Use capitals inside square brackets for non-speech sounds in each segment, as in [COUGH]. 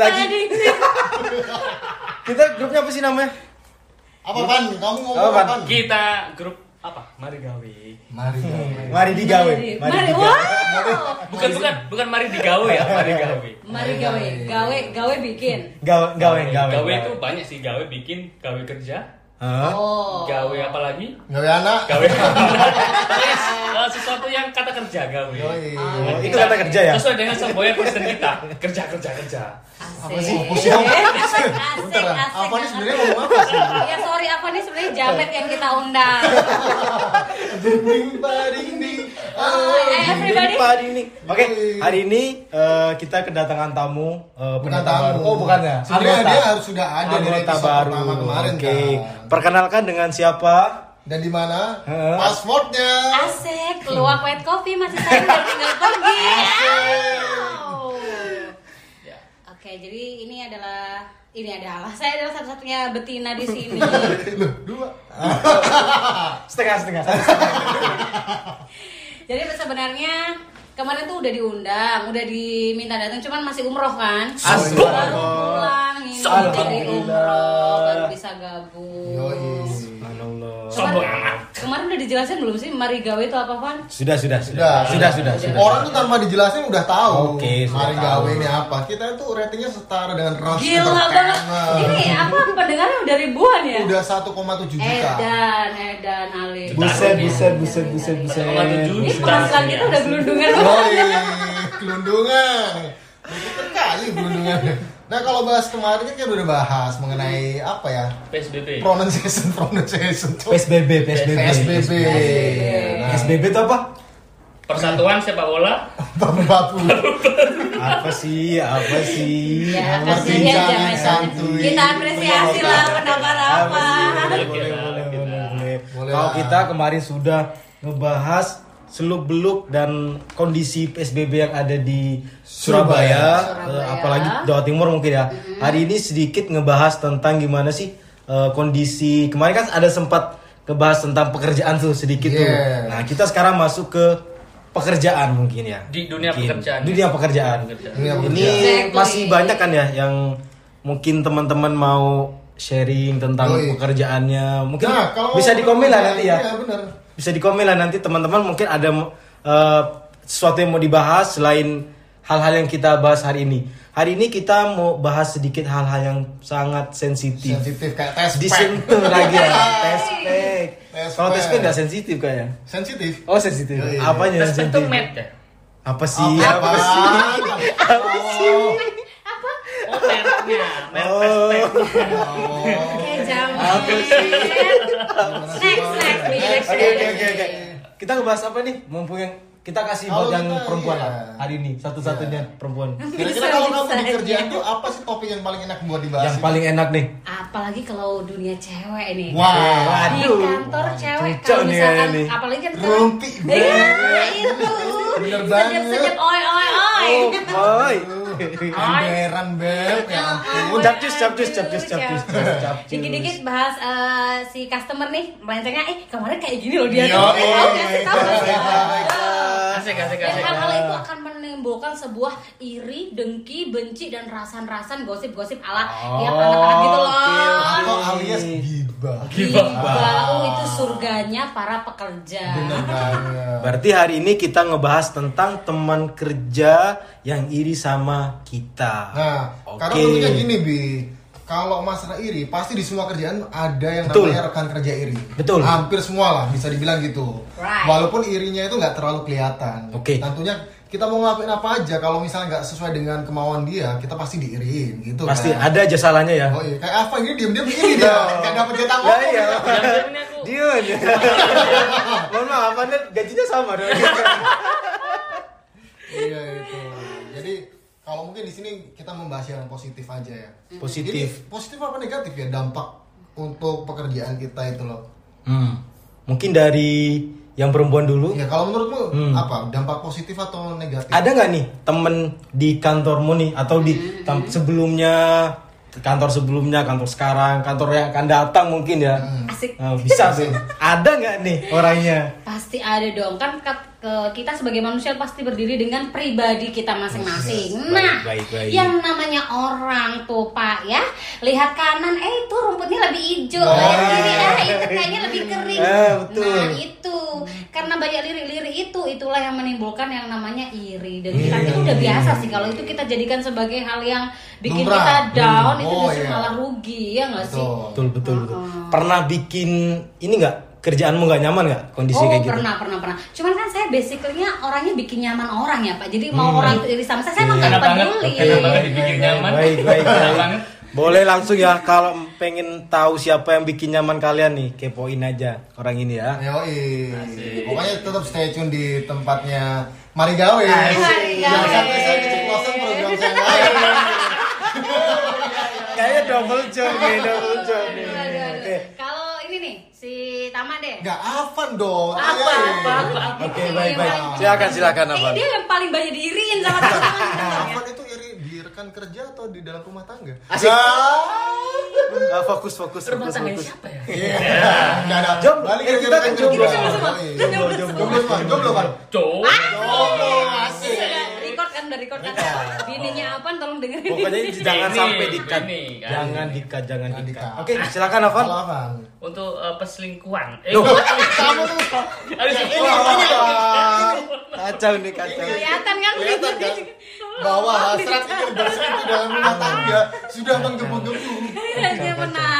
lagi. [LAUGHS] Kita grupnya apa sih namanya? Apa Pan? Kamu ngomong Apa, Pan? Kita grup apa? Mari gawe. Mari gawe. Mari digawe. Mari, Mari mari, digawe. wow. Bukan bukan bukan mari digawe ya, mari gawe. Mari gawe, gawe, gawe bikin. Gawe, gawe, gawe. Gawe itu banyak sih gawe bikin, gawe kerja, Hah? Oh. gawe apa lagi? Gawe anak. Gawe Yes, eh, sesuatu yang kata kerja gawe. Yoi. Oh, itu kata kerja ya? Sesuai dengan semboyan konsen kita. Kerja kerja kerja. Asik. Apa sih? Pusing. Asik, Bentar, asik. apa nih sebenarnya ngomong apa sih? Ya sorry, apa nih sebenarnya jamet yang kita undang. [LAUGHS] Ding bading ding. Oh, eh, everybody. Padi ini. Oke, hari ini eh, kita kedatangan tamu eh, Bukan pendatang tamu. baru. Oh, bukan ya. Sebenarnya dia harus sudah ada dari Anggota episode baru. pertama kemarin Oke. kan. Perkenalkan dengan siapa? Dan di mana? Heeh. Passwordnya. Asik, luwak white coffee masih saya udah tinggal pergi. Wow. Oke, jadi ini adalah ini adalah saya adalah satu-satunya betina di sini. [LAUGHS] Loh, dua. [LAUGHS] Setengah setengah. [LAUGHS] Jadi sebenarnya kemarin tuh udah diundang, udah diminta datang, cuman masih umroh kan? Asik. Baru pulang ini dari umroh, baru bisa gabung. Yoi. Subhanallah. Sombong amat. Kemarin udah dijelasin belum sih Mari Gawe itu apa, Van? Sudah, sudah, Sudah. sudah, sudah, sudah. Orang tuh tanpa dijelasin udah tahu. Oke, sudah Mari tahu. gawe ini apa? Kita itu ratingnya setara dengan Rush Gila banget. Ini apa pendengarnya udah ribuan ya? Udah 1,7 juta. Edan, Edan, Ali. Buset, buset, buset, buset, buset. Ini penghasilan kita udah gelundungan Yoi, banget. kelundungan. Itu kali kelundungan. Nah kalau bahas kemarin kan kita udah bahas mengenai apa ya? PSBB. Pronunciation, [LAUGHS] pronunciation. Cuk. PSBB, PSBB. PSBB. Nah, PSBB itu apa? Persatuan sepak bola. babu-babu. Apa sih? Apa sih? Ya, kasih santuy. Kita apresiasi lah pendapat apa. Boleh, boleh, boleh, kita- boleh, boleh. Boleh Kalau kita kemarin sudah ngebahas seluk beluk dan kondisi PSBB yang ada di Surabaya, Surabaya. eh, apalagi Jawa Timur mungkin ya. Hari ini sedikit ngebahas tentang gimana sih eh, kondisi kemarin kan ada sempat ngebahas tentang pekerjaan tuh sedikit tuh. Yeah. Nah kita sekarang masuk ke pekerjaan mungkin ya. Di dunia Mungkin. pekerjaan. Dunia pekerjaan. Pekerjaan. Dunia Ini pekerjaan. Exactly. masih banyak kan ya yang mungkin teman-teman mau sharing tentang Yoi. pekerjaannya. Mungkin Nah, kalau bisa di komen lah nanti ya. Iya benar. Bisa di komen lah nanti teman-teman mungkin ada eh, sesuatu yang mau dibahas selain hal-hal yang kita bahas hari ini. Hari ini kita mau bahas sedikit hal-hal yang sangat sensitif. Sensitif kayak tes pack. Disentuh lagi ya. [LAUGHS] Tes pack. Kalau tes pack. nggak sensitif kayaknya. Sensitif. Oh sensitif. Yoi. Apanya yang Tes itu sensitif? med ya. Apa sih? Apa, Apa sih? Apa sih? Oh mereknya, merek Oh. [LAUGHS] Oke, jam. Apa sih? Next, next, Bi, next. Oke oke oke oke. Kita ngebahas apa nih? Mumpung yang kita kasih buat Kalau yang kita, perempuan iya. lah hari ini satu-satunya perempuan. Kira-kira kalau kamu di kerjaan tuh apa sih topik yang paling enak buat dibahas? Yang sih? paling enak nih. Apalagi kalau dunia cewek nih. Wah. Di Waduh. kantor cewek Cocok kalau nih misalkan ini. apalagi kan Rumpi Iya, itu. Bener banget. Sedap-sedap oi oi oi. Boy. Heran beb, ya ampun. Capcus, capcus, capcus, capcus, capcus. Dikit-dikit bahas eh, si customer nih, melencengnya, eh kemarin kayak gini loh dia Yo, nggak sih? baiklah. Asik asik asik. hal-hal itu akan menimbulkan sebuah iri, dengki, benci, dan rasan-rasan gosip-gosip ala Oh, anak-anak gitu loh. Atau alias gibah. Gibah. Gibah, itu surganya para pekerja. Bener banget. Berarti hari ini kita ngebahas tentang teman kerja yang iri sama kita. Nah, Oke. karena tentunya gini bi, kalau masalah iri pasti di semua kerjaan ada yang Betul. namanya rekan kerja iri. Betul. Hampir semua lah bisa dibilang gitu. Right. Walaupun irinya itu nggak terlalu kelihatan. Oke. Tentunya kita mau ngelakuin apa aja kalau misalnya nggak sesuai dengan kemauan dia, kita pasti diiriin gitu. Pasti kan. ada aja salahnya ya. Oh iya, kayak apa ini diam-diam begini dia, [LAUGHS] nggak dapat jatah Ya ngomong. iya. Ini aku. Dia aja. [LAUGHS] Mohon maaf, Anda gajinya sama dong. Iya itu. Jadi kalau mungkin di sini kita membahas yang positif aja ya. Positif. Jadi positif apa negatif ya dampak untuk pekerjaan kita itu loh. Hmm. Mungkin dari yang perempuan dulu. Ya kalau menurutmu Hmm. apa dampak positif atau negatif? Ada nggak nih temen di kantormu nih atau di tam- sebelumnya kantor sebelumnya, kantor sekarang, kantor yang akan datang mungkin ya. Asik. Nah, bisa tuh. [LAUGHS] Ada nggak nih orangnya? Pasti ada dong kan ke- kita sebagai manusia pasti berdiri dengan pribadi kita masing-masing. Baik, Nah, baik, baik. yang namanya orang tuh Pak ya, lihat kanan, eh itu rumputnya lebih hijau, Oh. lihat kiri, ah itu kayaknya lebih kering. Eh, betul. Nah itu karena banyak lirik-lirik itu, itulah yang menimbulkan yang namanya iri dan kita itu udah biasa sih kalau itu kita jadikan sebagai hal yang bikin Lumrah. kita down Hmm. itu Oh, justru iya. malah rugi ya nggak sih? Betul. Betul betul betul. Pernah bikin ini nggak kerjaanmu nggak nyaman nggak kondisi oh kayak gitu? pernah pernah pernah. Cuman kan saya basically-nya orangnya bikin nyaman orang ya pak. Jadi mau orang itu iri sama saya, saya emang nggak peduli. enak banget dibikin nyaman. Baik baik Enak baik. banget. Boleh langsung ya kalau pengen tahu siapa yang bikin nyaman kalian nih, kepoin aja orang ini ya. Yoi. Asik. Pokoknya tetap stay tune di tempatnya Mari Gawe. Mari Gawe. Jangan sampai saya keceplosan program saya. Kayaknya double job nih, double job nih. Aduh, aduh, aduh. Oke. Kalau ini nih si Tama deh. Enggak Avan dong. Apa, Iya, iya. apa, apa, apa. Oke, Ini baik yang baik. paling- Silakan silakan Avan. dia yang paling banyak diiriin sama teman-teman. Avan itu iri di rekan kerja atau di dalam rumah tangga? Asik. Ah. Ah, fokus fokus Rumah fokus tangga fokus. siapa ya? Iya. Enggak ada. Jom, Balik eh, ke kita kan rekan jomblo. kerja. Jomblo semua. Yoi. Jomblo Jomblo semua. Jomblo kan? Cowok. Jomblo asik. Udah record kan, udah record kan. Bininya apa tolong dengerin. Pokoknya [LAUGHS] jangan Ini, sampai dikat. ini, kan. Jangan dikat, jangan Jangan dikat. Oke, silakan Avan. Untuk eh, perselingkuhan. Eh, Loh. [LAUGHS] Kamu tuh ini Kacau nih kacau. Kelihatan kan? Kelihatan kan? bahwa hasrat ingin berselingkuh dalam rumah tangga sudah menggebu-gebu. [LAUGHS] Dia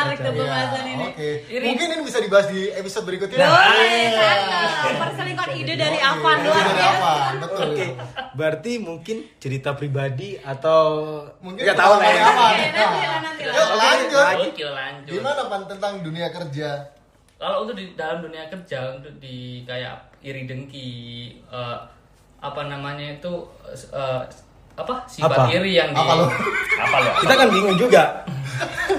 menarik tuh Iya, pembahasan ini. Oke. Ini- Mungkin ini bisa dibahas di episode berikutnya. Oh, cakep. Perselingkuhan ide dari Avan Ide luar dari biasa. Avan, betul. Oke, berarti mungkin cerita pribadi atau Mungkin nggak tahu lah ya. Avan. Oke, nanti lah, nanti lah. Yuk, lanjut. Oke lanjut. Gimana Pan tentang dunia kerja? Kalau untuk di dalam dunia kerja untuk di kayak iri dengki eh, apa namanya itu eh, apa sifat Apa? iri yang di Apa lo? apa lo? Kita kan bingung juga.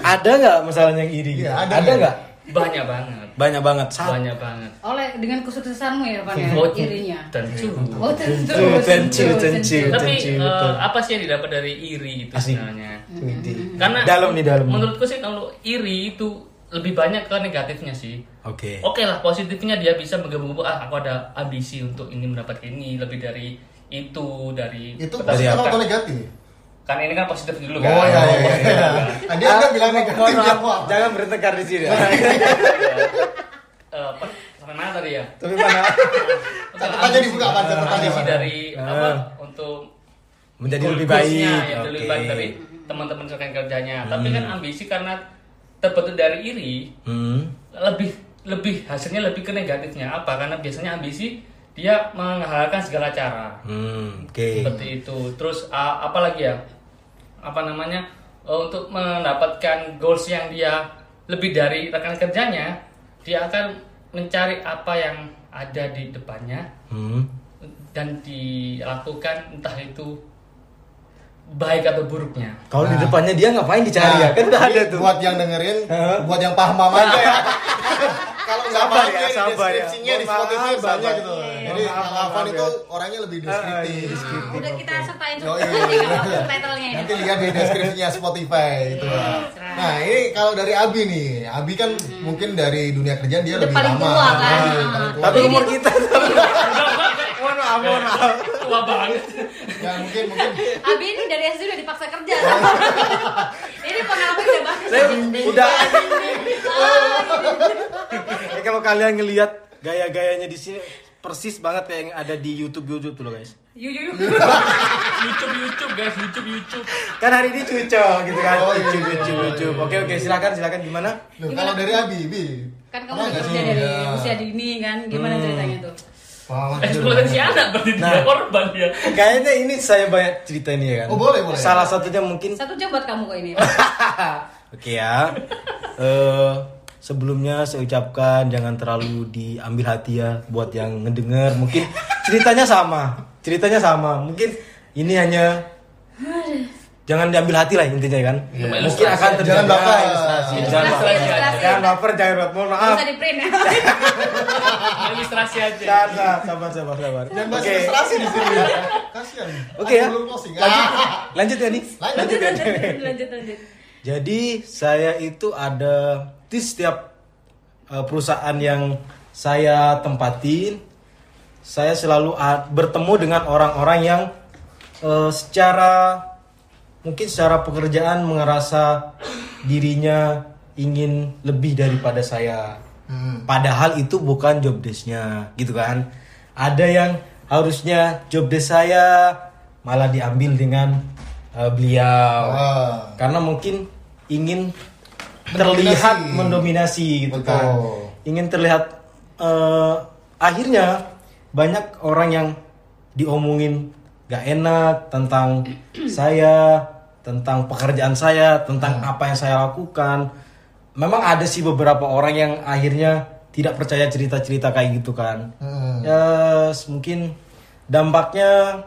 Ada nggak masalahnya yang iri? Iya, ada ada nggak? banyak banget Banyak banget. Banyak banget Oleh dengan kesuksesanmu ya, Van ya, irinya. tentu Oh, tentu, Tentu, tentu, tentu. tapi tentu, eh, betul. apa sih yang didapat dari iri itu Asik. sebenarnya karena dalam nih dalam. menurutku sih kalau iri itu lebih banyak ke negatifnya sih Oke. Oke lah positifnya dia bisa menggebu-gebu ah aku ada ambisi untuk ini mendapat ini lebih dari itu dari Itu Dari positif apa? atau negatif? kan ini kan positif dulu Oh kan iya iya iya. Tadi [LAUGHS] Anda bilang negatif ya, jangan bertengkar di sini. [LAUGHS] Eh, apa sampai mana tadi ya Tapi mana [LAUGHS] Catatannya dibuka Pan, catatannya dari Ah. apa untuk menjadi lebih baik. yang Oke. lebih baik dari teman-teman rekan kerjanya tapi kan ambisi karena terbentuk dari iri Hmm. lebih lebih hasilnya lebih ke negatifnya apa karena biasanya ambisi dia menghalalkan segala cara. Hmm, oke. seperti itu. Terus a- apa lagi ya? Apa namanya? Eh, untuk mendapatkan goals yang dia lebih dari rekan kerjanya dia akan mencari apa yang ada di depannya. Hmm. dan dilakukan entah itu baik atau buruknya Kalau di Nah. depannya dia ngapain dicari ya? Kan udah ada tuh. Buat yang dengerin, Hah? buat yang paham paham aja ya. [LAUGHS] Kalau nggak paham ya, ya, di sabar ya. deskripsinya di Spotify maaf, banyak gitu. Iya. Jadi maaf itu ya. orangnya lebih Ah, deskriptif. iya, deskriptif. Udah kita sertain Oh, iya. subtitlenya ini. Nanti lihat di deskripsinya Spotify itu. Nah ini kalau dari Abi nih, Abi kan mungkin dari dunia kerjaan dia Udah lebih lama. kan. Nah, Ah. Tapi umur kita [LAUGHS] Mohon maaf. tua banget ya mungkin mungkin Abi ini dari SD udah dipaksa kerja. ini pengalaman udah bagus. Saya udah Ah, Eh, kalau kalian ngelihat gaya-gayanya di sini persis banget kayak yang ada di YouTube YouTube tuh loh guys. YouTube YouTube guys YouTube YouTube Kan hari ini cucok gitu kan. Oh, iya. YouTube YouTube YouTube. Oke oke silakan silakan gimana? Loh, kalau dari Abi, Bi. Kan kamu kerja dari Ya. usia dini kan. Gimana Hmm. ceritanya tuh? Pengalaman kerja eksploitasi dulu. anak berarti dia Nah. korban dia Kayaknya ini saya banyak cerita ini ya kan. Oh, boleh, boleh. Salah satunya mungkin Satu jam buat kamu kok ini. [LAUGHS] Oke ya. Eh sebelumnya saya ucapkan jangan terlalu diambil hati ya buat yang ngedenger. Mungkin ceritanya sama. Ceritanya sama. Mungkin ini hanya jangan diambil hati lah intinya kan. Iya. Mungkin akan terjadi Jangan baper. ilustrasi. Ilustrasi, Jangan baper. Jangan baper, jangan baper. Mohon maaf. Bisa di print ya. [LAUGHS] ilustrasi aja Sabar, sabar, sabar, sabar. Jangan bahas Oke. ilustrasi di sini. Kasihan. Oke ya. Aku Belum closing. Lanjut. Ah. Lanjut ya nih. Lanjut. ya. lanjut lanjut. Jadi saya itu ada di setiap eh, perusahaan yang saya tempatin, saya selalu bertemu dengan orang-orang yang eh, secara mungkin secara pekerjaan merasa dirinya ingin lebih daripada saya. Hmm. Padahal itu bukan job desk-nya, gitu kan. Ada yang harusnya job desk saya malah diambil dengan eh, beliau. Ah. Karena mungkin ingin Mendominasi. terlihat mendominasi gitu Betul. kan. Ingin terlihat eh, akhirnya banyak orang yang diomongin gak enak tentang saya, tentang pekerjaan saya, tentang apa yang saya lakukan. Memang ada sih beberapa orang yang akhirnya tidak percaya cerita-cerita kayak gitu kan. Hmm. Ya s- mungkin dampaknya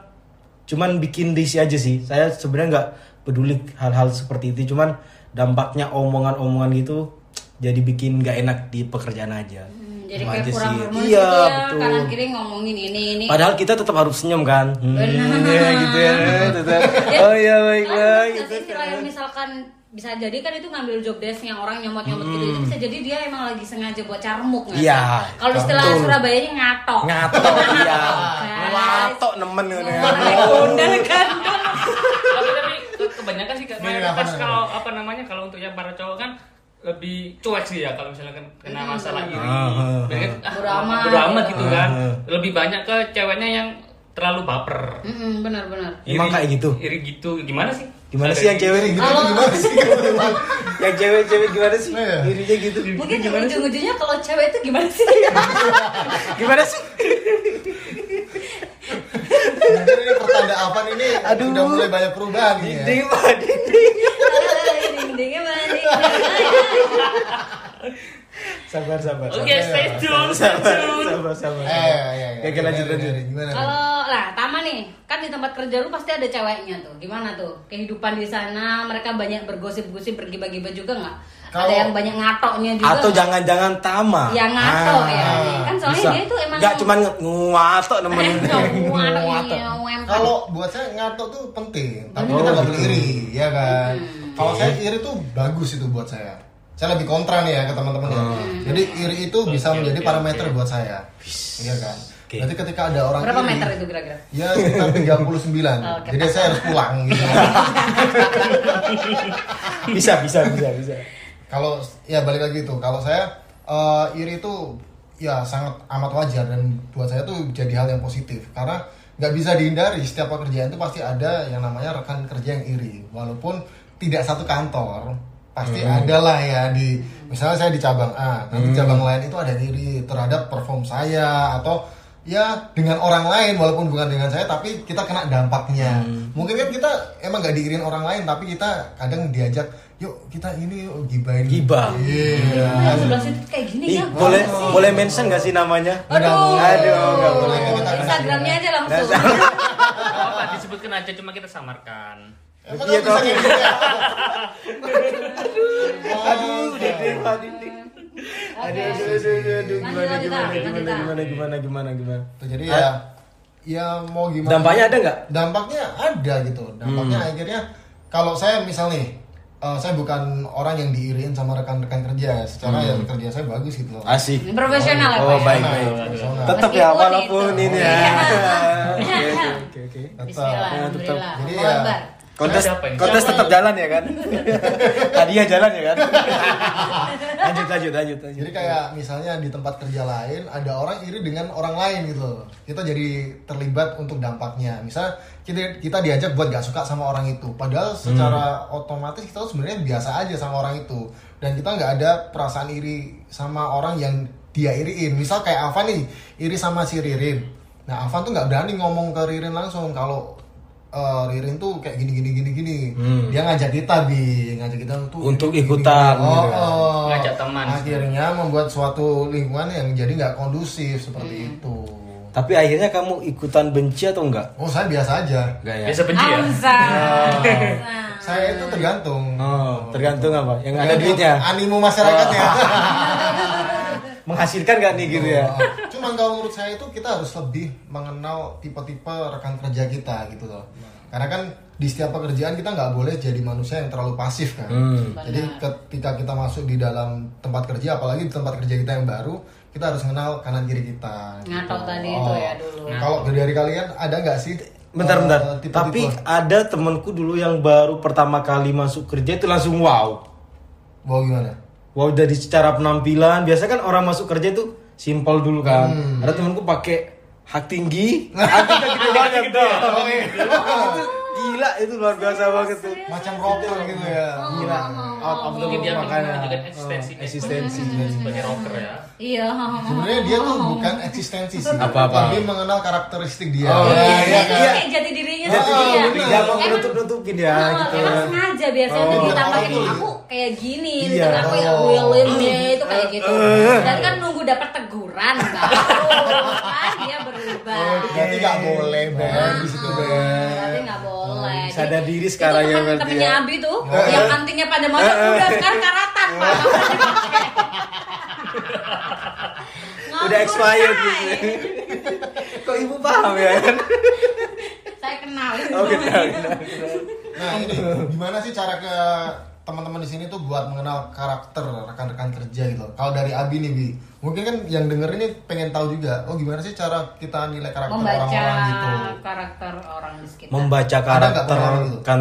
cuman bikin risih aja sih. Saya sebenarnya nggak peduli hal-hal seperti itu, cuman dampaknya omongan-omongan gitu jadi bikin nggak enak di pekerjaan aja. Hmm, jadi kayak kurang Iya, gitu ya betul. kanan kiri ngomongin ini ini Padahal kita tetap harus senyum kan. Hmm, Benar. ya, gitu ya. tetap. Ya, Oh iya baik kalian baik. tahu nggak sih istilah yang misalkan bisa jadi kan itu ngambil job desk yang orang nyomot-nyomot gitu itu bisa jadi dia emang lagi sengaja buat carmuk nggak sih? Iya, Kalau istilah betul. Surabayanya ngatok. Ngatok [LAUGHS] ya. Guys. Ngatok nemen gitu ya. Gondal kan. tapi tapi ke- kebanyakan sih mayoritas apa kalau apa namanya kalau untuk yang para cowok kan lebih cuek sih ya kalau misalnya kan kena masalah iri Ah, ah, amat. bodo amat gitu kan Ah. lebih banyak ke ceweknya yang terlalu baper Mm-mm, benar-benar. Emang kayak gitu? iri gitu gimana sih Gimana sih yang cewek Gitu gitu? itu gimana sih? [LAUGHS] Yang cewek-cewek gimana sih? Iya. Dirinya gitu. Mungkin ujung-ujungnya kalau cewek itu gimana sih? [LAUGHS] Gimana sih? Mungkin ini pertanda apa ini Aduh. udah mulai banyak perubahan ya. Dinding dinding. [LAUGHS] Sabar sabar. oke sabar. stay tune stay Sabar tune sabar sabar. Eh, iya. Oke, lanjut lanjut. Gimana? Kalau lah Tama nih, kan di tempat kerja lu pasti ada ceweknya tuh. Gimana tuh? Kehidupan di sana mereka banyak bergosip-gosip, bergibah-gibah juga nggak? Ada Kalau- yang banyak ngatoknya juga. Atau jangan-jangan tama. Ya, ngato Ah, ya. Kan soalnya bisa. dia tuh emang- Nggak cuman. Ngatok, iya, wem- Kalau buat saya ngatok tuh penting, tapi kita nggak boleh iri, ya kan? Kalau saya iri tuh bagus itu buat saya. Saya lebih kontra nih ya ke teman-teman ya. Jadi iri itu bisa menjadi parameter buat saya. Iya kan? Berarti ketika ada orang berapa iri, meter itu kira-kira? Ya sekitar 39. Oke, Jadi pas. saya harus pulang gitu. [LAUGHS] bisa bisa bisa bisa. kalau ya balik lagi tuh, kalau saya eh, iri itu ya sangat amat wajar dan buat saya tuh jadi hal yang positif karena nggak bisa dihindari setiap pekerjaan itu pasti ada yang namanya rekan kerja yang iri walaupun tidak satu kantor pasti ada lah ya di misalnya saya di cabang A nanti cabang lain itu ada yang iri terhadap perform saya atau ya dengan orang lain walaupun bukan dengan saya tapi kita kena dampaknya mungkin kan kita emang nggak diirin orang lain tapi kita kadang diajak yuk kita ini yuk gibahin Gibah. iya Nah, sebelah situ kayak gini Ih, ya. boleh sih? boleh mention gak sih namanya? Aduh, Aduh, nggak boleh. Instagramnya aja langsung. apa disebutkan aja cuma kita samarkan Emang Iya, nggak bisa kayak gitu ya? Aduh, mah dinding. Oke. Aduh, aduh, aduh, aduh, aduh, Lanjut, gimana, gimana, gimana, gimana, gimana, gimana, gimana. Jadi ya ya mau gimana Dampaknya ada nggak? dampaknya ada gitu dampaknya Hmm. akhirnya kalau saya misal nih eh, saya bukan orang yang diiriin sama rekan-rekan kerja secara ya kerja saya bagus gitu loh Asik. Profesional ya, Oh, ya? baik, baik. profesional. Tetap ya, walaupun itu. ini ya. Iya. Oke, oke, oke. Tetap. Ya. Jadi ya. Kontes, kontes tetap jalan ya kan? [LAUGHS] Hadiah jalan ya kan? [LAUGHS] lanjut, lanjut, lanjut, lanjut. Jadi kayak misalnya di tempat kerja lain ada orang iri dengan orang lain gitu. Kita jadi terlibat untuk dampaknya. Misal kita kita diajak buat gak suka sama orang itu. Padahal secara otomatis kita sebenarnya biasa aja sama orang itu. Dan kita nggak ada perasaan iri sama orang yang dia iriin. Misal kayak Avan nih iri sama si Ririn. Nah Avan tuh nggak berani ngomong ke Ririn langsung kalau eh, Ririn tuh kayak gini gini gini gini. Hmm. Dia ngajak kita bi, ngajak kita tuh Untuk gini, gini, ikutan, gini. Oh, gitu kan. oh. Ngajak teman. Akhirnya membuat suatu lingkungan yang jadi nggak kondusif seperti itu. Tapi akhirnya kamu ikutan benci atau enggak? Oh saya biasa aja. Enggak ya? biasa benci ya Amsa. Saya itu tergantung. Oh, tergantung apa? Yang ada Tergantung duitnya. Animo masyarakatnya. [LAUGHS] Menghasilkan gak nih gitu ya? Oh, Cuman kalau menurut saya itu kita harus lebih mengenal tipe-tipe rekan kerja kita gitu loh. karena kan di setiap pekerjaan kita nggak boleh jadi manusia yang terlalu pasif kan Hmm. jadi ketika kita masuk di dalam tempat kerja apalagi di tempat kerja kita yang baru kita harus kenal kanan kiri kita Ngatok gitu. tadi itu ya dulu. kalau dari kalian ada nggak sih Bentar eh, bentar. tipe-tipe? Tapi ada temanku dulu yang baru pertama kali masuk kerja itu langsung wow. wow gimana Wow dari secara penampilan biasa kan orang masuk kerja itu simpel dulu kan. Ada temanku pakai hak tinggi, [LAUGHS] hak tinggi gede banget. Itu Gila itu luar biasa banget tuh. macam rocker gitu ya Gila. Out of the dia makanya. menunjukkan eksistensi Oh, eksistensi. sebagai rocker ya. Iya. sebenarnya dia tuh bukan eksistensi sih Apa-apa. tapi mengenal karakteristik dia Oh, Ya, iya, iya kan? iya. Kayak jati dirinya Jadi sendiri ya. Iya, mau Emang- nutup-nutupin ya Oh, gitu. Emang sengaja biasanya tuh Oh. ditambahin Oh. aku kayak gini, Iya. gitu. aku yang Oh. willinnya itu kayak gitu. Dan kan nunggu dapat teguran baru kan dia berubah. berarti nggak boleh Ben di situ Ben Berarti nggak boleh. Oh, sadar diri sekarang itu ya berarti Temennya ya. Abi tuh, yang antingnya pada masa udah sekarang karatan pak. Udah expired gitu. Kok ibu paham ya kan? Saya. Oh, kenal, kenal, kenal. Nah ini gimana sih cara ke teman-teman di sini tuh buat mengenal karakter rekan-rekan kerja gitu. Kalau dari Abi nih Bi, mungkin kan yang denger ini pengen tahu juga. Oh gimana sih cara kita nilai karakter Membaca orang-orang gitu? karakter orang di sekitar. Membaca karakter gitu? kan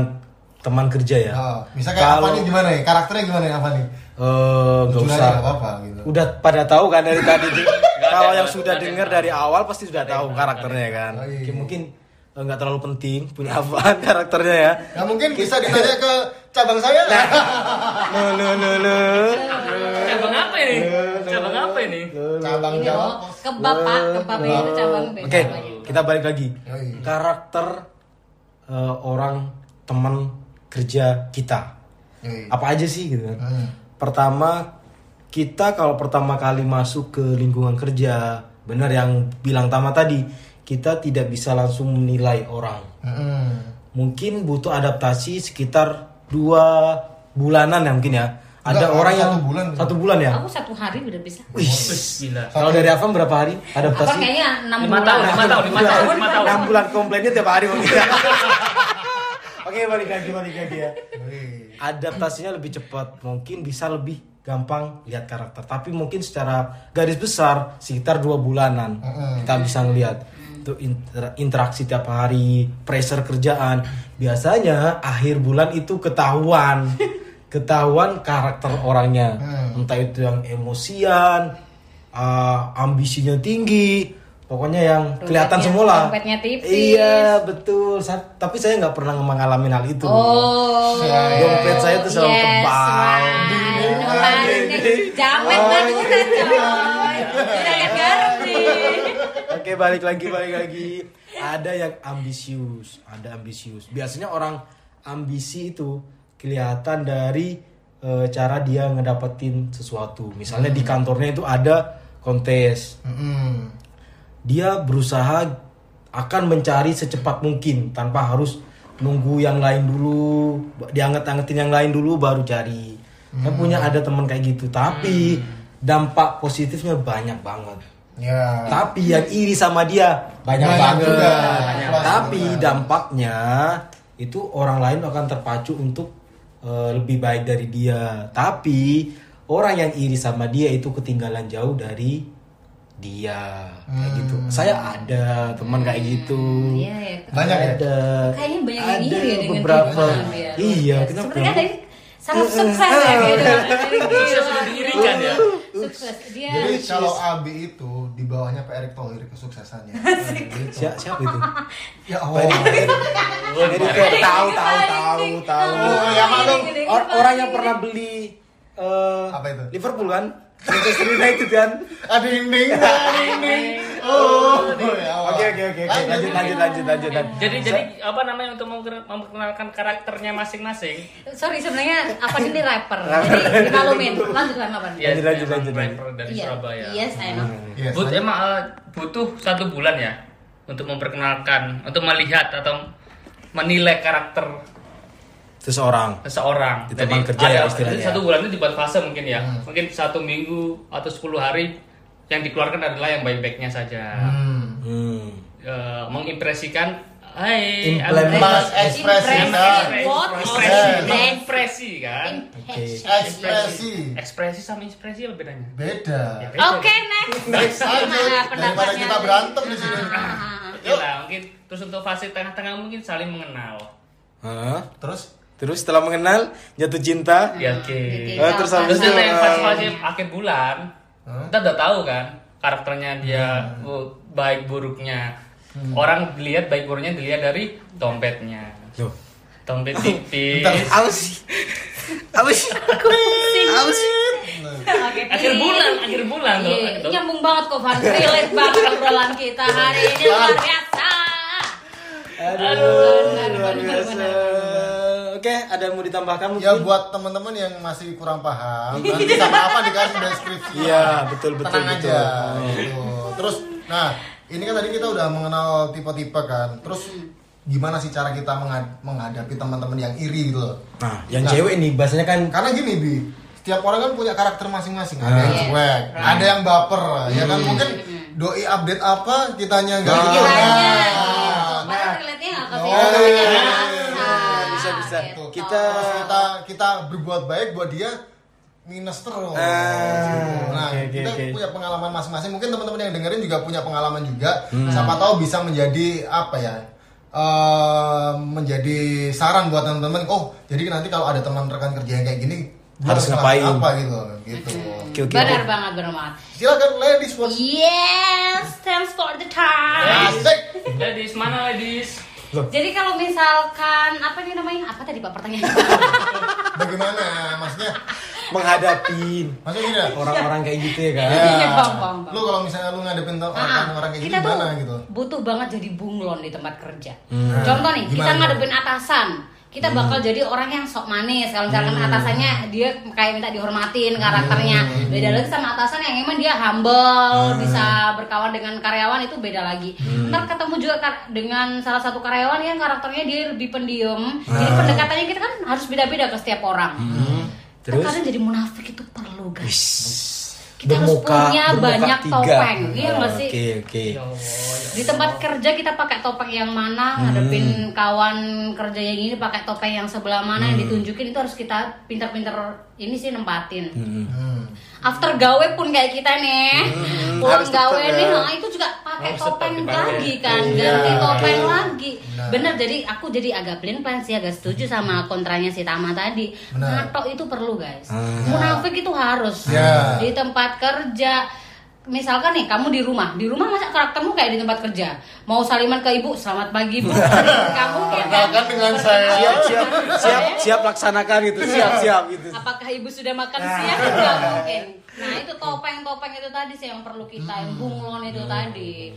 teman kerja ya. Nah, misalnya kayak apa nih gimana nih? Karakternya gimana nih apa nih? Eh, aja usah. nggak apa-apa gitu. Udah pada tahu kan dari tadi. [LAUGHS] Kalau yang sudah dengar dari awal pasti sudah tahu karakternya kan. Oh, iya. Mungkin eh, nggak terlalu penting punya [LAUGHS] apaan karakternya ya. Nah mungkin bisa ditanya ke cabang saya. Lo lo lo lo. Cabang apa ini? Cabang apa ini? cabang Ini Jawa oh, kebab pak, kebab itu cabang. Oke, kita balik lagi. Yoi. Karakter eh, orang teman kerja kita. Yoi. Apa aja sih gitu kan? Hmm. Pertama, kita kalau pertama kali masuk ke lingkungan kerja, benar yang bilang Tama tadi, kita tidak bisa langsung menilai orang. Hmm. Mungkin butuh adaptasi sekitar dua bulanan ya mungkin ya. Ada Enggak, orang satu yang bulan. satu bulan ya. Aku satu hari udah bisa. Wih, Gila. kalau dari Afam berapa hari Apa adaptasi? kayaknya enam bulan. tahun, lima tahun, lima tahun, lima tahun. Enam bulan komplainnya tiap hari mungkin. [LAUGHS] Oke balik lagi balik lagi ya. Adaptasinya lebih cepat mungkin bisa lebih gampang lihat karakter tapi mungkin secara garis besar sekitar dua bulanan kita bisa ngelihat itu inter- interaksi tiap hari pressure kerjaan biasanya akhir bulan itu ketahuan [LAUGHS] ketahuan karakter orangnya Hmm. entah itu yang emosian uh, ambisinya tinggi pokoknya yang kelihatan semua lah iya betul Sa- tapi saya nggak pernah mengalami hal itu Oh. Dompet saya tuh selalu tebal. Dingin. Dingin. Jamet Oh, banget iya. coy. Udah kayak garam nih. Oke balik lagi balik lagi. Ada yang ambisius, ada ambisius. Biasanya orang ambisi itu kelihatan dari eh, cara dia ngedapetin sesuatu. Misalnya di kantornya itu ada kontes. Hmm. Dia berusaha akan mencari secepat mungkin tanpa harus nunggu yang lain dulu, dianget-angetin yang lain dulu baru cari. Saya punya ada teman kayak gitu, tapi dampak positifnya banyak banget. Ya. Tapi yang iri sama dia banyak, Banyak banget. juga. Banyak. Tapi Banyak. dampaknya itu orang lain akan terpacu untuk eh, lebih baik dari dia. Tapi orang yang iri sama dia itu ketinggalan jauh dari dia kayak gitu. Saya ada teman kayak gitu. Iya, ya. Banyak ya? Ada. Kayaknya banyak yang Ada iri ya dengan beberapa. dia. Iya, biasa. kenapa? Sepertinya ada sangat sukses ya kehidupan. Sukses sudah diirikan ya? Sukses. Dia Jadi kalau Abi itu di bawahnya Pak Erick Thohir kesuksesannya. Gitu. Siapa, siapa itu? Ya Allah. Jadi kayak tahu tahu tahu tahu. Oh, ya, maklum. Or- orang yang pernah beli eh, Apa itu? Liverpool kan? Manchester United kan? Ada ding ding, ada ding ding. Oh, ya. Oke oke oke oke. lanjut lanjut lanjut lanjut lanjut. Jadi jadi apa namanya untuk memper- memperkenalkan karakternya masing-masing? sorry sebenarnya apa ini rapper. Jadi dimaklumin. Lanjutkan apa? Ya, Lanjut, lanjut, memang lanjut, rapper dari Iya. Surabaya. Yes, I know. Yes, But lanjut. emang eh, butuh satu bulan ya untuk memperkenalkan, untuk melihat atau menilai karakter Seseorang. seseorang. Di tempat kerja ya istilahnya. jadi Satu bulan itu dibuat fase mungkin ya. Hmm. Mungkin satu minggu atau 10 hari yang dikeluarkan adalah yang baik-baiknya saja. Hmm. Hmm. Eh, mengimpresikan Hai, Implement- ekspresi, kan? Ekspresi, ekspresi kan? Impresi. Ekspresi. Ekspresi sama ekspresi apa bedanya? Beda. Ya, beda. Oke, next. Next aja daripada kita berantem di sini. Oke lah, mungkin terus untuk fase tengah-tengah mungkin saling mengenal. Hah? Terus Terus setelah mengenal jatuh cinta. Ya oke. Oke. Oh, terus habis Terus itu nanti yang eh, akhir bulan, Hah? kita udah tahu kan karakternya dia oh, baik buruknya. Orang dilihat baik buruknya dilihat dari dompetnya. Loh, Dompet tipis. Apa sih? Oke, Akhir bulan, akhir bulan tuh. Iya, nyambung banget kok Van. Relate banget obrolan kita hari ini luar biasa. Aduh, luar benar, biasa. benar. Oke, ada yang mau ditambahkan mungkin? ya buat teman-teman yang masih kurang paham nanti sama apa dikasih deskripsi. Iya, betul betul Tenang betul. aja. Gitu. Terus, nah ini kan tadi kita udah mengenal tipe-tipe kan. Terus gimana sih cara kita menghad- menghadapi teman-teman yang iri gitu loh? Nah, yang Nah. cewek nih bahasanya kan Karena gini bi, setiap orang kan punya karakter masing-masing. Ada yang Ah. cuek, ada yang baper, ya kan mungkin doi update apa kitanya nggak Nah. gitu. Kiranya Nah, gitu. nah, Padahal relate-nya nggak ke Oh, bisa. Gitu. Kita- kita kita berbuat baik buat dia minus terus. Ah, Gitu. Nah, oke, kita oke. punya pengalaman masing-masing. Mungkin teman-teman yang dengerin juga punya pengalaman juga. Hmm. Siapa tahu bisa menjadi apa ya? eh, menjadi saran buat teman-teman. Oh, jadi nanti kalau ada teman rekan kerja yang kayak gini, Harus ngapain? Apa gitu, gitu. Oke, oke, Benar oke. banget, benar banget. Silakan ladies first. Yes, thanks for the time. Asik. Ladies, mana ladies? Jadi kalau misalkan apa nih namanya? Apa tadi Pak pertanyaannya? [LAUGHS] Bagaimana? Maksudnya, menghadapi maksudnya gini ya? orang-orang kayak gitu ya kan. Ya. Iya, bang, bang, bang. Lu kalau misalnya lu ngadepin Ah, orang-orang kayak gitu kita gimana gitu? butuh banget jadi bunglon di tempat kerja. Hmm. Contoh nih, kita Gimana? ngadepin atasan, kita bakal jadi orang yang sok manis. Kalau misalkan Hmm. atasannya dia kayak minta dihormatin karakternya, beda lagi sama atasan yang emang dia humble, Hmm. bisa berkawan dengan karyawan itu beda lagi. Ntar ketemu juga kar- dengan salah satu karyawan yang karakternya dia lebih pendiam, jadi Ah. pendekatannya kita kan harus beda-beda ke setiap orang. Hmm. Terus Terkadang jadi munafik itu perlu guys. Wis. Kita harus punya bermuka banyak tiga. topeng, iya Oh, nggak sih? Oke, oke. Ya Allah, ya di tempat kerja kita pakai topeng yang mana ngadepin kawan kerja yang ini pakai topeng yang sebelah mana yang ditunjukin itu harus kita pinter-pinter ini sih nempatin Hmm. After gawe pun kayak kita nih pulang harus tetap gawe ya. nih nah, itu juga pakai tetap topeng lagi kan Iya. ganti topeng lagi Benar. bener jadi aku jadi agak plain plan sih agak setuju sama kontranya si Tama tadi Benar. ngatok itu perlu guys Ah. munafik itu harus Ya. di tempat kerja misalkan nih kamu di rumah. Di rumah masa karaktermu kayak di tempat kerja? Mau saliman ke ibu selamat pagi bu. [LAUGHS] Kamu kayak Perkenalkan dengan saya. Siap, siap, siap, siap laksanakan itu. Siap, siap gitu. apakah ibu sudah makan Nah. siang? Nggak mungkin. Nah itu topeng-topeng itu tadi sih yang perlu kita yang bunglon itu tadi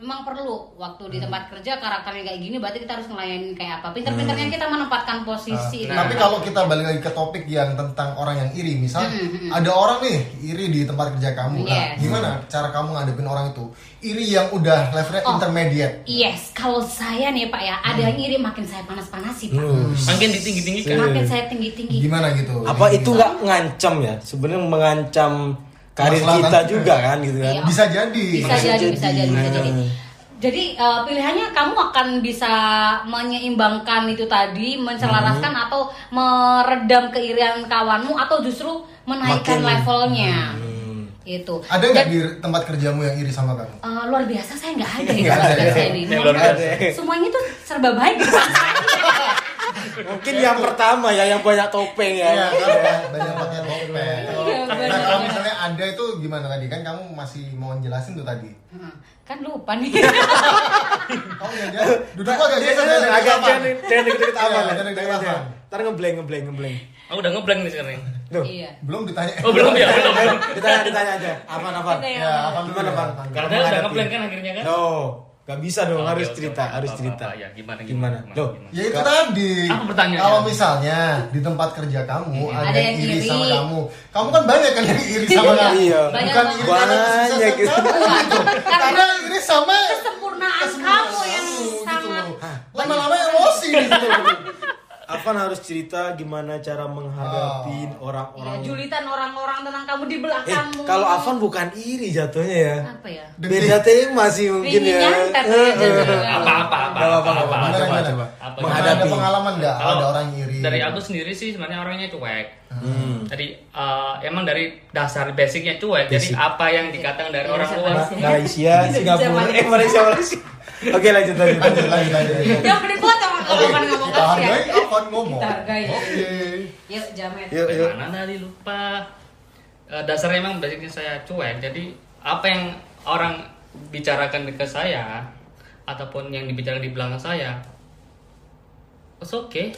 memang perlu waktu di tempat kerja karakternya kayak gini berarti kita harus ngelayanin kayak apa pinter-pinternya kita menempatkan posisi Nah, tapi kalau kita balik lagi ke topik yang tentang orang yang iri, misal ada orang nih iri di tempat kerja kamu, nah, Yes. gimana cara kamu ngadepin orang itu? Iri yang udah levelnya Oh. intermediate. yes kalau saya nih pak ya ada yang iri makin saya panas-panasi pak Hmm. Makin ditinggi-tinggikan. makin saya tinggi-tinggi Gimana gitu? Apa itu nggak ngancam ya? Sebenarnya mengancam karir Masalah kita kan? juga kan gitu kan. Iya. Bisa jadi. bisa jadi bisa jadi bisa jadi jadi eh, pilihannya kamu akan bisa menyeimbangkan itu tadi menselaraskan Hmm. atau meredam keirian kawanmu atau justru menaikkan Makin- levelnya Hmm. itu Ada nggak di tempat kerjamu yang iri sama kamu? eh, luar biasa saya nggak ada [LAUGHS] ya? ini Yang luar biasa. semuanya tuh serba baik. [LAUGHS] Mungkin yang pertama ya yang banyak topeng ya. Iya, ya, banyak pakai topeng. Iya, Nah, benar. kalau misalnya ada itu gimana tadi? Kan kamu masih mau jelasin tuh tadi. Kan lupa nih [LAUGHS] [LAUGHS] Oh iya, dia duduk agak dari agak jangan deket-deket Iya, aman ya. jangan jangan. Ntar ngebleng ngebleng ngebleng. Aku udah ngeblank nih sekarang. Loh. iya Belum ditanya. Oh belum ya, belum. Ditanya ditanya aja. Apa apa? Kita Ya, apa Gimana, Bang? Karena udah ngeblank kan akhirnya kan? No, gak bisa dong, Oke, harus oke, cerita, oke, harus apa, cerita. apa, ya, gimana, gimana? gimana, Loh, gimana? Ya itu tadi. Apa pertanyaannya? Kalau misalnya di tempat kerja kamu ada, Ada yang iri, iri. sama kamu, kamu kan banyak kan yang iri sama [LAUGHS] kamu. Iya. Banyak Bukan iri Banyak gitu. kamu, karena iri sama kesempurnaan kesempurnaan kamu yang gitu sangat loh. Lama-lama emosi gitu. Afan harus cerita gimana cara menghadapi Ya, orang-orang. julitan orang-orang tentang kamu di Eh, belakangmu. kalau Afan bukan iri jatuhnya ya. apa ya? Beda tema sih mungkin Ini ya. ya, Eh, eh. jadinya. apa apa apa apa-apa, apa-apa. Coba, coba. Menghadapi. ada pengalaman nggak Kalau ada orang iri dari aku sendiri sih sebenarnya orangnya cuek Hmm. jadi eh, emang dari dasar basicnya cuek jadi Basic. apa yang dikatakan dari orang Malaysia, luar Ma- Malaysia, Singapura, eh Malaysia, Malaysia. Oke lanjut lanjut. lanjut lanjut lanjut Jangan dipotong kalau Oke, Afan ngomong kita hargai Afan ngomong Kita hargai. oke Yuk, jamet. Yuk yuk. mana tadi lupa Eh, dasarnya emang basicnya saya cuek jadi apa yang orang bicarakan ke saya ataupun yang dibicarakan di belakang saya it's okay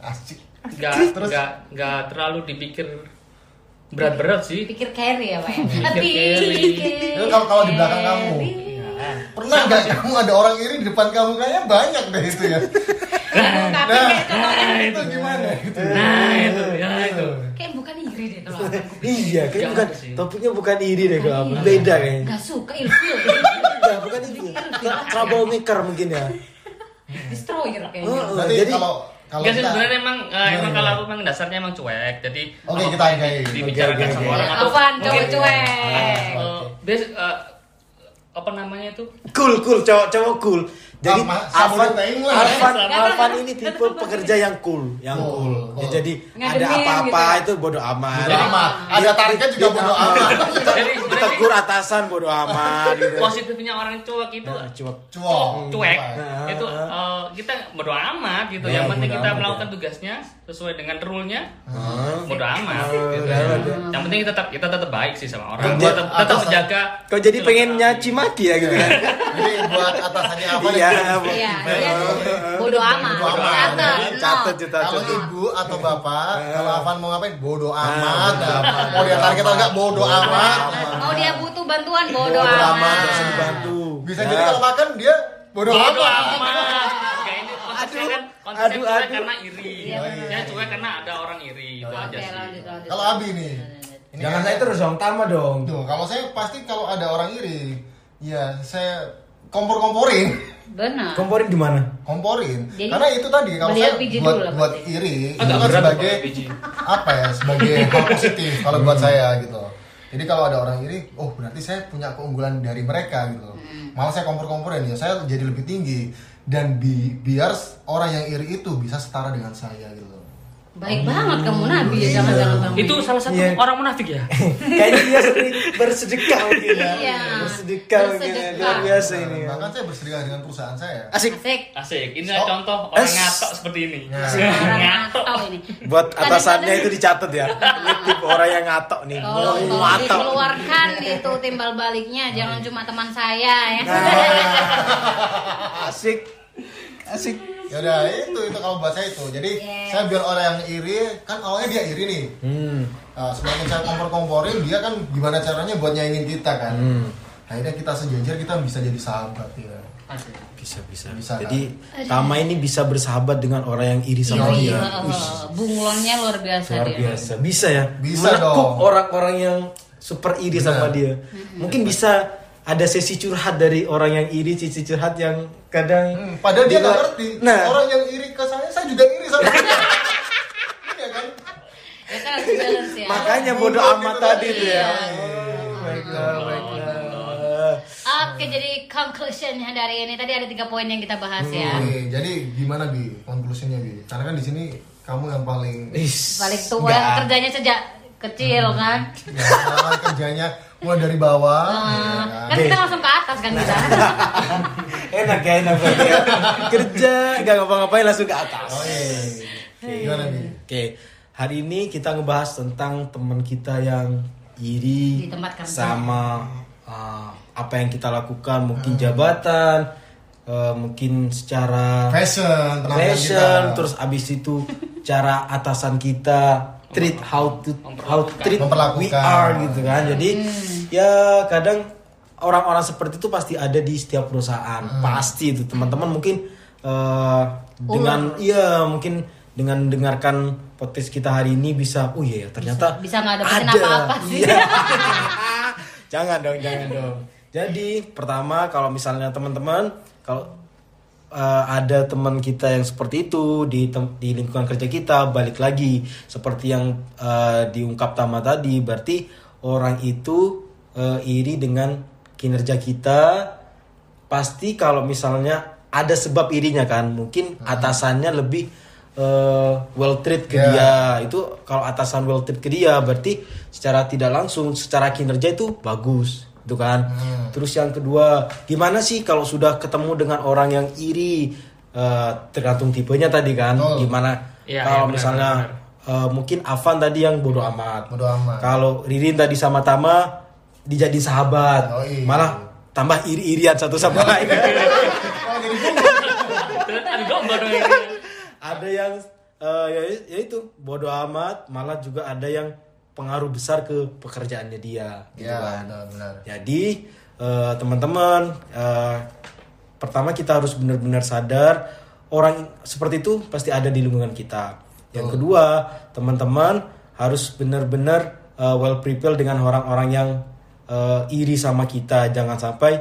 asik nggak Terus? nggak nggak terlalu dipikir berat-berat sih Pikir carry ya, Pak ya. Pikir carry. Kalau- kalau di belakang kamu. Nah, pernah nggak kamu ada orang iri di depan kamu kayaknya banyak deh itu ya Tapi nah kayak contohnya itu gimana itu nah itu ya itu kayak bukan iri deh kalau. Iya, kayak Jangan bukan sih. topiknya bukan iri deh kalau Iya. beda kayaknya. Gak suka ilfil. Enggak, bukan itu. Troublemaker mungkin ya. Destroyer kayaknya. Oh, berarti jadi- kalau kalau Enggak sih kita sebenarnya emang Gimana, emang kalau aku emang dasarnya emang cuek. Jadi Oke, apa kita hargai. dibicarakan Oke, oke, sama oke. orang atau Afan, mungkin, cowok cuek. bias eh, apa namanya itu? Cool, cool, cowok-cowok cool. Jadi Alvan. Alvan. Alvan ini tipe pekerja yang cool, yang Cool, cool. Ya, cool. jadi ada apa-apa gitu. itu bodo amat. bodo amat ada target juga bodo amat Jadi sebenarnya Tegur atasan bodo amat gitu. positifnya orang cuek itu Nah, cuek. cuok cuek Nah, itu eh, kita bodo amat gitu Ya, yang penting kita melakukan ya. tugasnya sesuai dengan rule-nya bodo amat Oh, gitu. bodo amat, ya. yang penting kita tetap kita tetap baik sih sama orang Kerja tetap, tetap atas- menjaga Kau jadi pengen nyaci maki ya gitu kan? jadi buat atasannya apa Iya, nih Iya, iya. Bodo amat. Bodo amat. Catat. Kalau ibu atau bapak kalau Avan mau ngapain bodo Ah, amat mau dia target atau enggak bodo amat Mau dia butuh bantuan bodo Bodo amat, dibantu. bisa Ya. jadi kalau makan dia bodo bodo amat konteksnya kan aduh, aduh. karena iri Iya, saya cuek karena ada orang iri itu aja sih lanjut, lanjut. kalau Abi nih ini Jangan saya terus dong, tama dong. Tuh, kalau saya pasti kalau ada orang iri, ya saya kompor-komporin, Benar. Komporin gimana? komporin. Jadi, Karena itu tadi kalau saya buat dulu lah buat iri itu kan sebagai apa ya, sebagai [LAUGHS] hal positif kalau buat saya gitu. Jadi kalau ada orang iri, oh berarti saya punya keunggulan dari mereka gitu. Malah saya kompor-komporin ya, saya jadi lebih tinggi dan bi- biar orang yang iri itu bisa setara dengan saya gitu. Baik banget kamu Nabi ya, jangan-jangan kamu. itu salah satu Iya. orang munafik ya [LAUGHS] Kayaknya dia sering bersedekah mungkin ya. Iya. Bersedekah mungkin ya. Bersedekah. Luar biasa ini ya. Bahkan saya bersedekah dengan perusahaan saya. Asik. Asik. asik ini Oh. contoh orang Es. ngatok seperti ini Nah. Orang ngatok ini. Buat atasannya itu dicatat ya. Ini tipe orang yang ngatok nih. Tolong Oh, tolong ngatok. dikeluarkan itu timbal baliknya, jangan cuma teman saya ya. Nah. [LAUGHS] Asik. Asik. Ya udah itu itu kalau buat saya itu. Jadi Yes. saya biar orang yang iri kan awalnya dia iri nih. Hmm. Nah, semakin saya kompor-komporin dia kan gimana caranya buat nyaingin kita kan. Hmm. Akhirnya kita sejajar kita bisa jadi sahabat ya. Bisa bisa. Bisa, Jadi Tama ini bisa bersahabat dengan orang yang iri sama Iri, dia. heeh. Wih, bunglonnya luar biasa luar dia. biasa. Bisa ya. Bisa Menekuk dong. orang-orang yang super iri Benar. sama dia. Mungkin bisa ada sesi curhat dari orang yang iri, sisi curhat yang kadang Hmm, padahal dia di nggak ngerti. Nah, Orang yang iri ke saya, saya juga iri sama dia. Iya kan? Ya kan harus balance ya. makanya bodoh amat gitu tadi tuh ya. Oh, baiklah, baiklah. Oke, jadi conclusionnya dari ini tadi ada tiga poin yang kita bahas ya. Oke, jadi gimana bi? Konklusinya bi? Karena kan di sini kamu yang paling Is, Balik tua enggak. kerjanya sejak kecil kan. ya, pengalaman kerjanya mulai dari bawah. Nah, ya kan kan? kita langsung ke atas kan kita. [LAUGHS] enak ya enak ya. kerja nggak ngapa-ngapain langsung ke atas Oh iya. Oke. Gimana bi? Oke, hari ini kita ngebahas tentang teman kita yang iri Di tempat kerja. sama uh, apa yang kita lakukan, mungkin jabatan, uh, mungkin secara Fashion, penampilan fashion, kita. terus abis itu cara atasan kita treat how to how to treat we Memperlakukan. are gitu kan. Jadi ya kadang orang-orang seperti itu pasti ada di setiap perusahaan, pasti itu teman-teman mungkin uh, dengan iya mungkin dengan dengarkan podcast kita hari ini bisa oh iya ya ternyata Bisa- bisa nggak dapetin apa-apa sih. Iya. [LAUGHS] jangan dong jangan dong jadi pertama kalau misalnya teman-teman kalau eh, ada teman kita yang seperti itu di di lingkungan kerja kita balik lagi. Seperti yang eh, diungkap Tama tadi berarti orang itu eh, iri dengan kinerja kita. Pasti kalau misalnya ada sebab irinya kan mungkin atasannya lebih eh, well treat ke Ya. dia. Itu kalau atasan well treat ke dia berarti secara tidak langsung secara kinerja itu bagus itu kan. Terus yang kedua gimana sih kalau sudah ketemu dengan orang yang iri eh, tergantung tipenya tadi kan. Betul. gimana Iya, kalau iya, benar, misalnya benar. eh, mungkin Avan tadi yang bodoh amat. Bodo amat. kalau Ririn tadi sama Tama dijadi sahabat. Oh, iya. malah tambah iri-irian satu sama lain. [LAUGHS] Oh, ada yang eh, ya, ya itu bodoh amat. Malah juga ada yang pengaruh besar ke pekerjaannya dia gitu Ya, kan. benar, benar. jadi eh, teman-teman eh, pertama kita harus benar-benar sadar orang seperti itu pasti ada di lingkungan kita. Yang kedua teman-teman harus benar-benar eh, well prepared dengan orang-orang yang eh, iri sama kita. Jangan sampai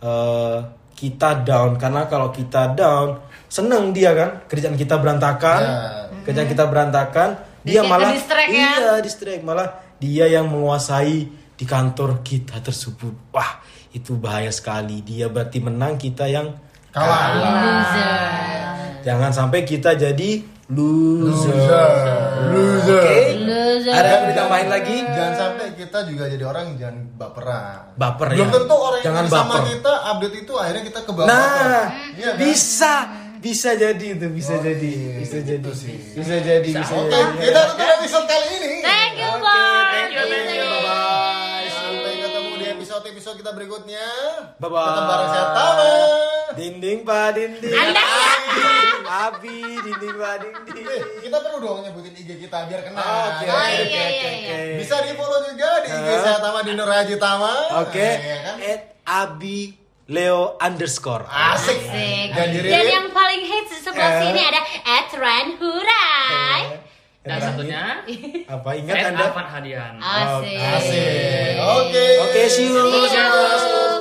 eh, kita down. Karena kalau kita down seneng dia kan kerjaan kita berantakan. Ya. kerjaan kita berantakan dia Di- malah ke-distract ya. iya distract malah dia yang menguasai di kantor kita tersebut wah itu bahaya sekali dia berarti menang kita yang Kalah. jangan sampai kita jadi loser, Loser. oke Loser. ada yang ditambahin lagi Jangan sampai kita juga jadi orang jangan baperan. Baper, Belum ya. tentu orang Jangan yang sama baper. kita update itu akhirnya kita ke bawah. nah Iya kan? bisa bisa jadi itu bisa Oh, jadi iya, bisa gitu jadi sih. bisa jadi bisa Oke, jadi kita tutup episode kali ini. Thank you, Oke, Boy. thank you, thank you, bye-bye. Sampai ketemu di episode-episode kita berikutnya. Bye-bye. Tetap bareng saya Tama. dinding pak dinding Anda Abi dinding pak dinding Eh, kita perlu dong nyebutin IG kita biar kenal. Oke, Oh, oke, iya, oke, iya, oke. Bisa di follow juga di IG saya Tama di Nur Haji Tama. Oke, Ya kan? at Abi Leo underscore. Asik. Asik. Dan di yang paling hits sebelah Eh. sini ada Etran Hurai. Dan satunya Apa ingat Ed Anda? Afan Hadian. Asik. Asik. Oke. Oke, see you. See you.